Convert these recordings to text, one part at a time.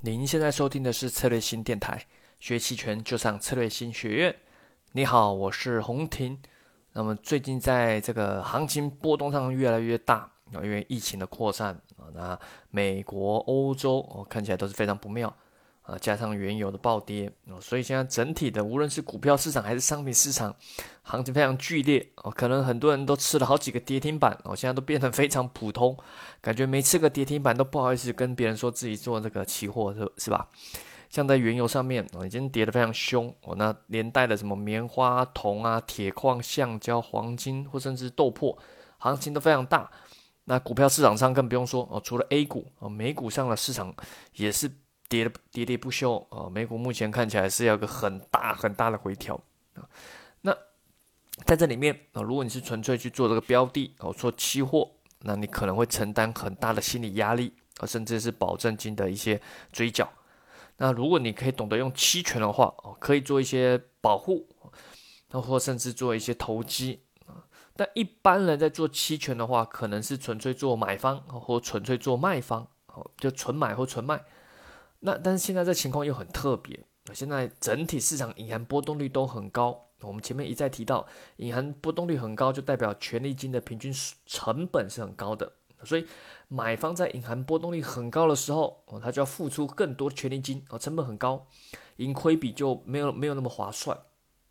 您现在收听的是策略新电台，学期权就上策略新学院。你好，我是洪婷。那么最近在这个行情波动上越来越大啊，因为疫情的扩散啊，那美国、欧洲哦看起来都是非常不妙。啊，加上原油的暴跌啊，所以现在整体的无论是股票市场还是商品市场，行情非常剧烈哦。可能很多人都吃了好几个跌停板哦，现在都变得非常普通，感觉没吃个跌停板都不好意思跟别人说自己做这个期货是是吧？像在原油上面哦，已经跌得非常凶哦，那连带的什么棉花、铜啊、铁矿、橡胶、黄金或甚至豆粕，行情都非常大。那股票市场上更不用说哦，除了 A 股哦，美股上的市场也是。跌的跌跌不休啊！美股目前看起来是要个很大很大的回调啊。那在这里面啊，如果你是纯粹去做这个标的哦，做期货，那你可能会承担很大的心理压力啊，甚至是保证金的一些追缴。那如果你可以懂得用期权的话哦，可以做一些保护，那或甚至做一些投机啊。但一般人在做期权的话，可能是纯粹做买方或纯粹做卖方哦，就纯买或纯卖。那但是现在这情况又很特别，现在整体市场隐含波动率都很高。我们前面一再提到，隐含波动率很高，就代表权利金的平均成本是很高的。所以买方在隐含波动率很高的时候，哦，他就要付出更多的权利金，哦，成本很高，盈亏比就没有没有那么划算。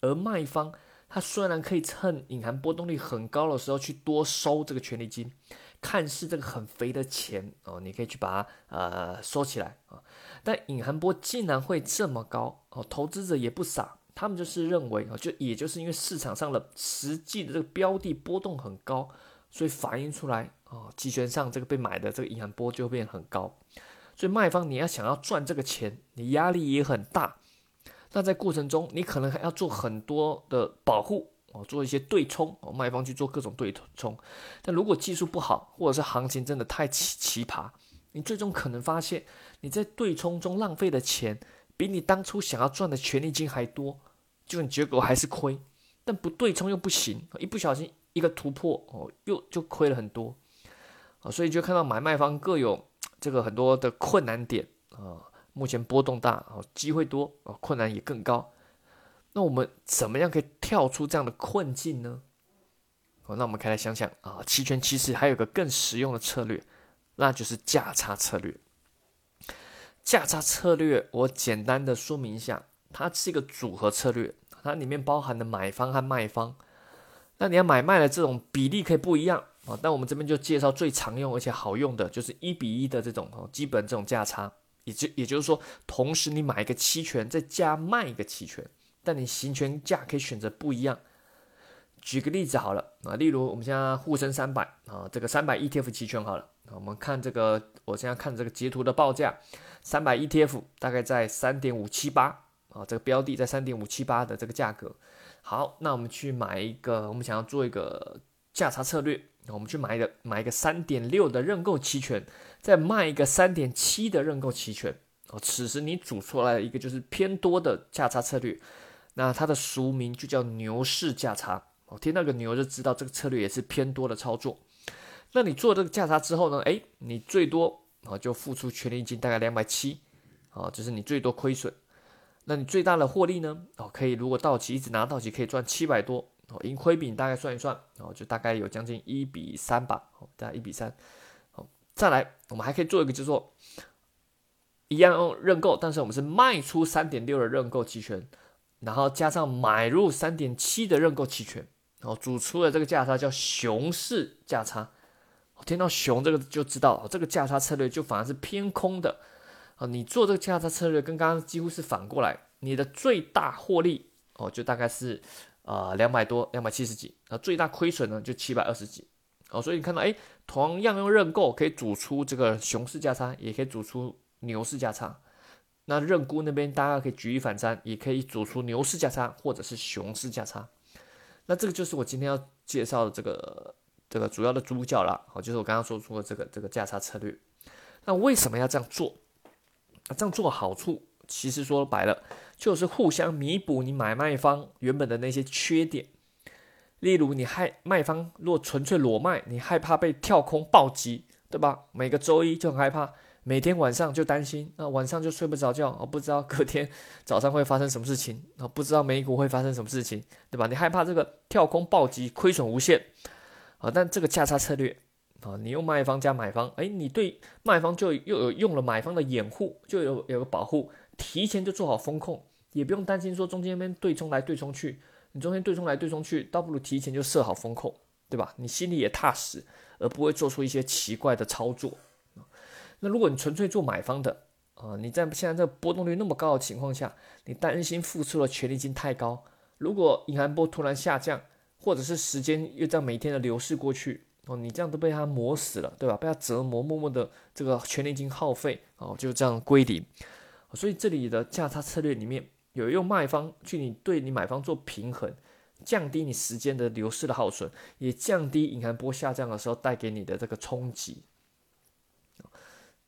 而卖方他虽然可以趁隐含波动率很高的时候去多收这个权利金。看似这个很肥的钱哦，你可以去把它呃收起来啊。但隐含波竟然会这么高哦，投资者也不傻，他们就是认为啊，就也就是因为市场上的实际的这个标的波动很高，所以反映出来啊，期权上这个被买的这个隐含波就会变很高。所以卖方你要想要赚这个钱，你压力也很大。那在过程中，你可能还要做很多的保护。哦，做一些对冲，哦，卖方去做各种对冲，但如果技术不好，或者是行情真的太奇奇葩，你最终可能发现你在对冲中浪费的钱，比你当初想要赚的权利金还多，就你结果还是亏。但不对冲又不行，一不小心一个突破，哦，又就亏了很多，啊，所以就看到买卖方各有这个很多的困难点啊，目前波动大，哦，机会多，啊，困难也更高。那我们怎么样可以跳出这样的困境呢？好，那我们可以来想想啊，期权其实还有个更实用的策略，那就是价差策略。价差策略，我简单的说明一下，它是一个组合策略，它里面包含的买方和卖方。那你要买卖的这种比例可以不一样啊，但我们这边就介绍最常用而且好用的，就是一比一的这种哦，基本这种价差，也就也就是说，同时你买一个期权，再加卖一个期权。但你行权价可以选择不一样。举个例子好了啊，例如我们现在沪深三百啊，这个三百 ETF 期权好了，我们看这个，我现在看这个截图的报价，三百 ETF 大概在三点五七八啊，这个标的在三点五七八的这个价格。好，那我们去买一个，我们想要做一个价差策略，我们去买一个买一个三点六的认购期权，再卖一个三点七的认购期权。哦，此时你组出来一个就是偏多的价差策略。那它的俗名就叫牛市价差，哦，听那个牛就知道这个策略也是偏多的操作。那你做这个价差之后呢？诶，你最多啊就付出权利金大概两百七，啊，这是你最多亏损。那你最大的获利呢？哦，可以如果到期一直拿到期可以赚七百多，哦，盈亏比你大概算一算，哦，就大概有将近一比三吧，哦，大概一比三。好，再来，我们还可以做一个，叫做一样用认购，但是我们是卖出三点六的认购期权。然后加上买入三点七的认购期权，然后组出的这个价差叫熊市价差。我听到熊这个就知道，这个价差策略就反而是偏空的。啊，你做这个价差策略跟刚刚几乎是反过来，你的最大获利哦就大概是啊两百多，两百七十几，啊最大亏损呢就七百二十几。哦，所以你看到哎，同样用认购可以组出这个熊市价差，也可以组出牛市价差。那认沽那边，大家可以举一反三，也可以组出牛市价差或者是熊市价差。那这个就是我今天要介绍的这个这个主要的主角了，好，就是我刚刚说出的这个这个价差策略。那为什么要这样做？那这样做好处，其实说白了，就是互相弥补你买卖方原本的那些缺点。例如，你害卖方若纯粹裸卖，你害怕被跳空暴击，对吧？每个周一就很害怕。每天晚上就担心，啊，晚上就睡不着觉，啊，不知道 隔天早上会发生什么事情，啊，不知道美股会发生什么事情，对吧？你害怕这个跳空暴击，亏损无限，啊，但这个价差策略，啊，你用卖方加买方，哎，你对卖方就又有用了买方的掩护，就有有个保护，提前就做好风控，也不用担心说中间那边对冲来对冲去，你中间对冲来对冲去，倒不如提前就设好风控，对吧？你心里也踏实，而不会做出一些奇怪的操作。那如果你纯粹做买方的啊，你在现在这波动率那么高的情况下，你担心付出的权利金太高，如果银行波突然下降，或者是时间又这样每天的流逝过去哦，你这样都被它磨死了，对吧？被它折磨，默默的这个权利金耗费哦，就这样归零。所以这里的价差策略里面有用卖方去你对你买方做平衡，降低你时间的流逝的耗损，也降低银行波下降的时候带给你的这个冲击。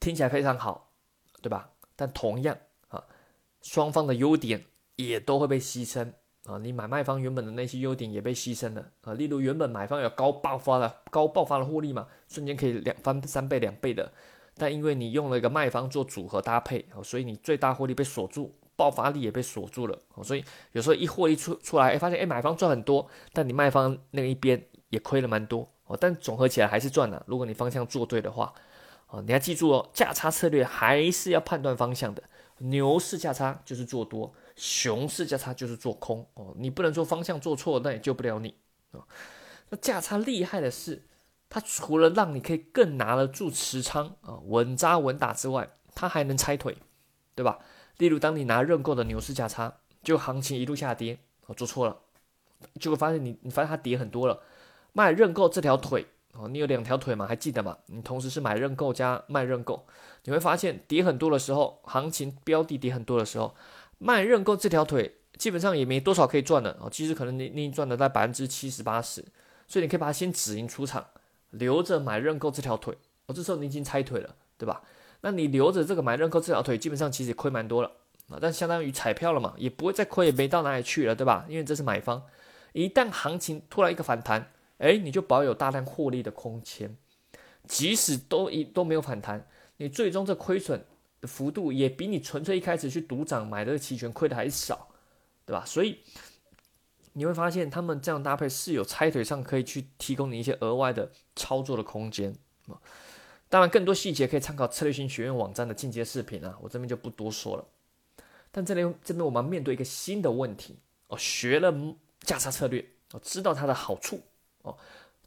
听起来非常好，对吧？但同样啊，双方的优点也都会被牺牲啊。你买卖方原本的那些优点也被牺牲了啊。例如原本买方有高爆发的高爆发的获利嘛，瞬间可以两翻三倍两倍的，但因为你用了一个卖方做组合搭配啊，所以你最大获利被锁住，爆发力也被锁住了。所以有时候一获利出出来，哎，发现哎买方赚很多，但你卖方那一边也亏了蛮多哦。但总合起来还是赚了。如果你方向做对的话。哦，你要记住哦，价差策略还是要判断方向的。牛市价差就是做多，熊市价差就是做空。哦，你不能说方向做错，那也救不了你啊。那价差厉害的是，它除了让你可以更拿得住持仓啊，稳扎稳打之外，它还能拆腿，对吧？例如，当你拿认购的牛市价差，就行情一路下跌，哦，做错了，就会发现你你发现它跌很多了，卖认购这条腿。哦，你有两条腿嘛？还记得吗？你同时是买认购加卖认购，你会发现跌很多的时候，行情标的跌很多的时候，卖认购这条腿基本上也没多少可以赚的哦。其实可能你你赚的在百分之七十八十，所以你可以把它先止盈出场，留着买认购这条腿。哦，这时候你已经拆腿了，对吧？那你留着这个买认购这条腿，基本上其实亏蛮多了啊，但相当于彩票了嘛，也不会再亏，也没到哪里去了，对吧？因为这是买方，一旦行情突然一个反弹。哎，你就保有大量获利的空间，即使都一都没有反弹，你最终这亏损的幅度也比你纯粹一开始去赌涨买这个期权亏的还少，对吧？所以你会发现他们这样搭配是有拆腿上可以去提供你一些额外的操作的空间啊。当然，更多细节可以参考策略性学院网站的进阶视频啊，我这边就不多说了。但这里这边我们面对一个新的问题哦，学了价差策略哦，知道它的好处。哦，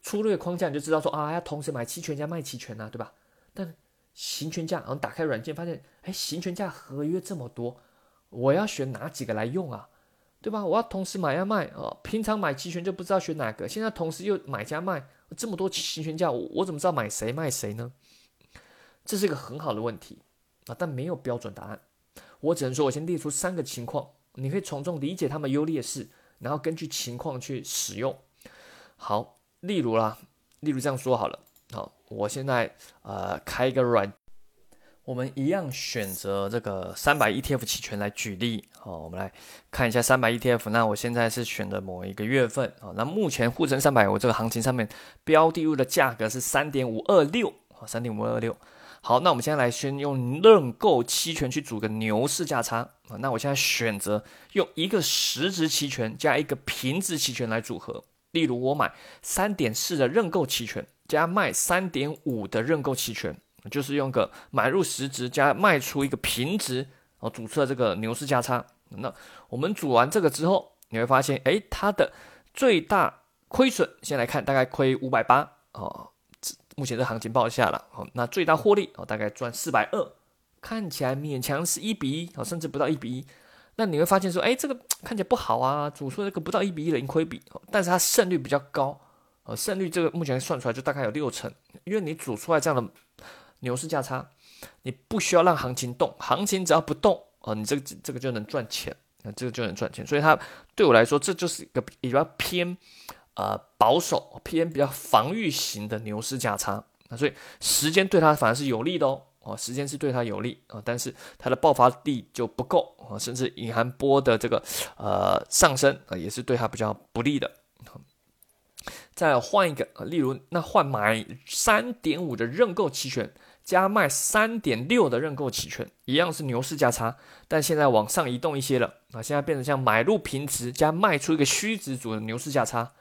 粗略框架你就知道说啊，要同时买期权加卖期权呐，对吧？但行权价，然后打开软件发现，哎，行权价合约这么多，我要选哪几个来用啊？对吧？我要同时买要卖啊，平常买期权就不知道选哪个，现在同时又买加卖，这么多行权价，我我怎么知道买谁卖谁呢？这是一个很好的问题啊，但没有标准答案。我只能说，我先列出三个情况，你可以从中理解它们优劣势，然后根据情况去使用。好，例如啦，例如这样说好了。好，我现在呃开一个软，我们一样选择这个三百 ETF 期权来举例。好，我们来看一下三百 ETF。那我现在是选的某一个月份啊。那目前沪深三百我这个行情上面标的物的价格是三点五二六啊，三点五二六。好，那我们现在来先用认购期权去组个牛市价差啊。那我现在选择用一个实值期权加一个平值期权来组合。例如，我买三点四的认购期权，加卖三点五的认购期权，就是用个买入实值加卖出一个平值，哦，组出了这个牛市价差。那我们组完这个之后，你会发现，哎，它的最大亏损，先来看，大概亏五百八哦。目前这行情报下了，哦，那最大获利哦，大概赚四百二，看起来勉强是一比一，哦，甚至不到一比一。那你会发现说，哎，这个看起来不好啊，组出这个不到一比一的盈亏比，但是它胜率比较高，呃，胜率这个目前算出来就大概有六成，因为你组出来这样的牛市价差，你不需要让行情动，行情只要不动，哦，你这个这个就能赚钱，那这个就能赚钱，所以它对我来说，这就是一个比较偏呃保守、偏比较防御型的牛市价差，那所以时间对它反而是有利的哦。哦，时间是对它有利啊，但是它的爆发力就不够啊，甚至隐含波的这个呃上升啊，也是对它比较不利的。再换一个，例如那换买三点五的认购期权加卖三点六的认购期权，一样是牛市价差，但现在往上移动一些了啊，现在变成像买入平值加卖出一个虚值组的牛市价差，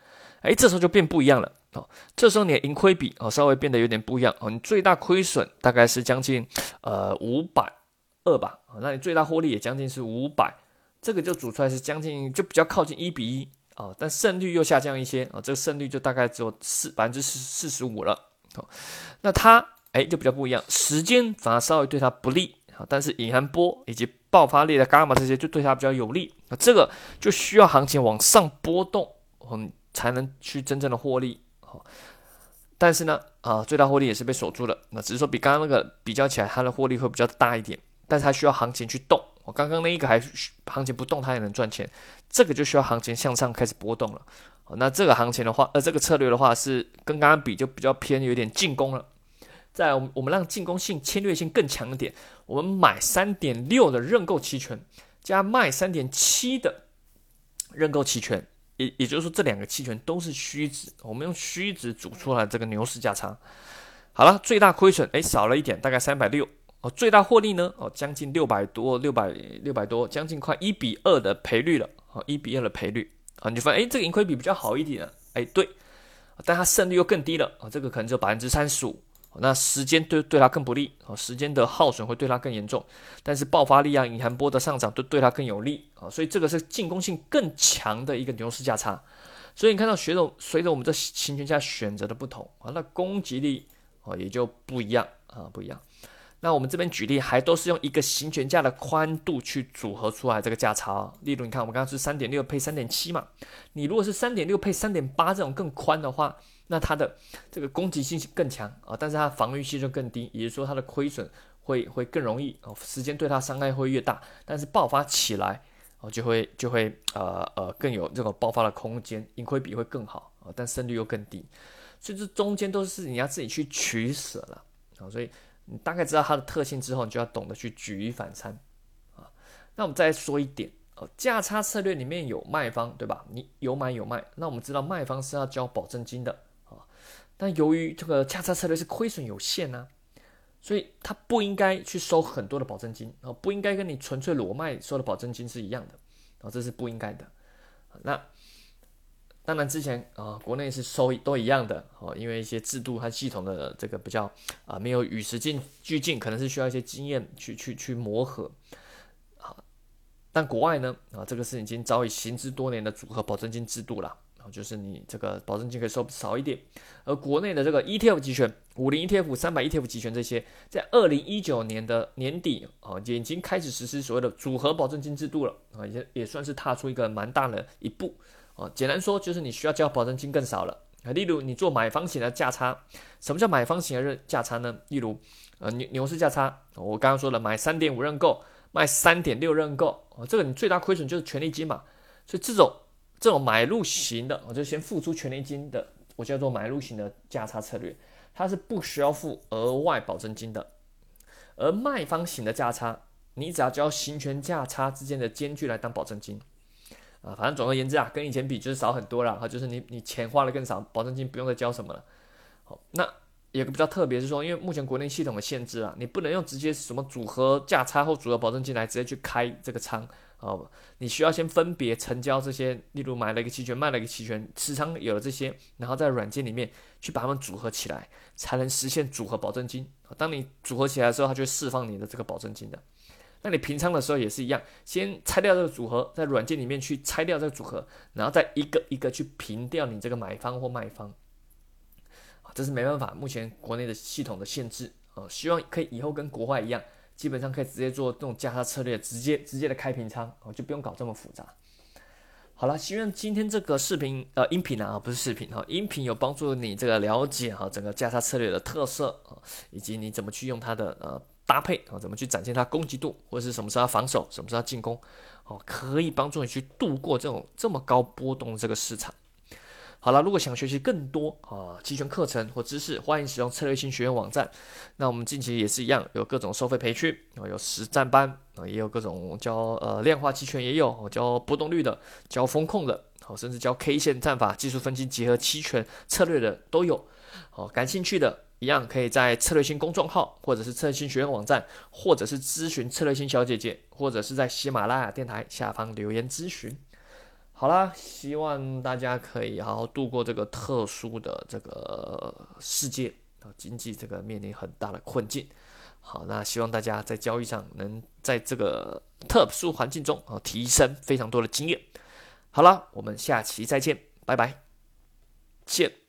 哎，这时候就变不一样了哦，这时候你的盈亏比哦稍微变得有点不一样哦，你最大亏损大概是将近呃五百二吧，那你最大获利也将近是五百，这个就组出来是将近就比较靠近一比一。哦，但胜率又下降一些啊，这个胜率就大概只有四百分之四四十五了。那它哎就比较不一样，时间反而稍微对它不利啊，但是隐含波以及爆发力的伽马这些就对它比较有利啊，这个就需要行情往上波动，嗯，才能去真正的获利。好，但是呢啊，最大获利也是被锁住了，那只是说比刚刚那个比较起来，它的获利会比较大一点，但是它需要行情去动。我刚刚那一个还行情不动，它也能赚钱，这个就需要行情向上开始波动了。那这个行情的话，呃，这个策略的话是跟刚刚比就比较偏有点进攻了。在我们我们让进攻性、侵略性更强一点，我们买三点六的认购期权，加卖三点七的认购期权，也也就是说这两个期权都是虚值，我们用虚值组出来这个牛市价差。好了，最大亏损哎少了一点，大概三百六。哦，最大获利呢？哦，将近六百多，六百六百多，将近快一比二的赔率了。哦，一比二的赔率啊，你发现哎，这个盈亏比比较好一点。哎，对，但它胜率又更低了。啊，这个可能只有百分之三十五。那时间对对它更不利。啊，时间的耗损会对它更严重。但是爆发力啊，隐含波的上涨都对它更有利。啊，所以这个是进攻性更强的一个牛市价差。所以你看到随着随着我们这行权价选择的不同啊，那攻击力哦也就不一样啊，不一样。那我们这边举例，还都是用一个行权价的宽度去组合出来这个价差。例如，你看我们刚刚是三点六配三点七嘛，你如果是三点六配三点八这种更宽的话，那它的这个攻击性更强啊，但是它防御性就更低，也就是说它的亏损会会更容易哦，时间对它伤害会越大，但是爆发起来哦就会就会呃呃更有这种爆发的空间，盈亏比会更好啊，但胜率又更低，所以这中间都是你要自己去取舍了啊，所以。你大概知道它的特性之后，你就要懂得去举一反三啊。那我们再说一点哦，价差策略里面有卖方，对吧？你有买有卖，那我们知道卖方是要交保证金的。但由于这个价差策略是亏损有限呢，所以他不应该去收很多的保证金啊，不应该跟你纯粹裸卖收的保证金是一样的啊，这是不应该的。那。当然，之前啊，国内是收都一样的哦，因为一些制度和系统的这个比较啊，没有与时进俱进，可能是需要一些经验去去去磨合啊。但国外呢啊，这个是已经早已行之多年的组合保证金制度了，就是你这个保证金可以收少一点。而国内的这个 ETF 期权、五零 ETF、三百 ETF 期权这些，在二零一九年的年底啊，已经开始实施所谓的组合保证金制度了啊，也也算是踏出一个蛮大的一步。啊，简单说就是你需要交保证金更少了啊。例如你做买方型的价差，什么叫买方型的价差呢？例如呃牛牛市价差，我刚刚说了买三点五认购，卖三点六认购，哦，这个你最大亏损就是权利金嘛。所以这种这种买入型的，我就先付出权利金的，我叫做买入型的价差策略，它是不需要付额外保证金的。而卖方型的价差，你只要交行权价差之间的间距来当保证金。啊，反正总而言之啊，跟以前比就是少很多了哈，就是你你钱花的更少，保证金不用再交什么了。好，那有个比较特别是说，因为目前国内系统的限制啊，你不能用直接什么组合价差或组合保证金来直接去开这个仓哦，你需要先分别成交这些，例如买了一个期权，卖了一个期权，持仓有了这些，然后在软件里面去把它们组合起来，才能实现组合保证金。当你组合起来的时候，它就会释放你的这个保证金的。那你平仓的时候也是一样，先拆掉这个组合，在软件里面去拆掉这个组合，然后再一个一个去平掉你这个买方或卖方，这是没办法，目前国内的系统的限制啊，希望可以以后跟国外一样，基本上可以直接做这种价差策略，直接直接的开平仓啊，就不用搞这么复杂。好了，希望今天这个视频呃音频啊，不是视频哈，音频有帮助你这个了解哈整个价差策略的特色啊，以及你怎么去用它的呃。搭配啊，怎么去展现它攻击度，或者是什么时候要防守，什么时候要进攻，哦，可以帮助你去度过这种这么高波动的这个市场。好了，如果想学习更多啊期权课程或知识，欢迎使用策略性学院网站。那我们近期也是一样，有各种收费培训啊，有实战班啊，也有各种教呃量化期权也有，教波动率的，教风控的，好，甚至教 K 线战法、技术分析结合期权策略的都有。好，感兴趣的。一样可以在策略性公众号，或者是策略性学院网站，或者是咨询策略性小姐姐，或者是在喜马拉雅电台下方留言咨询。好啦，希望大家可以好好度过这个特殊的这个世界啊，经济这个面临很大的困境。好，那希望大家在交易上能在这个特殊环境中啊提升非常多的经验。好了，我们下期再见，拜拜，见。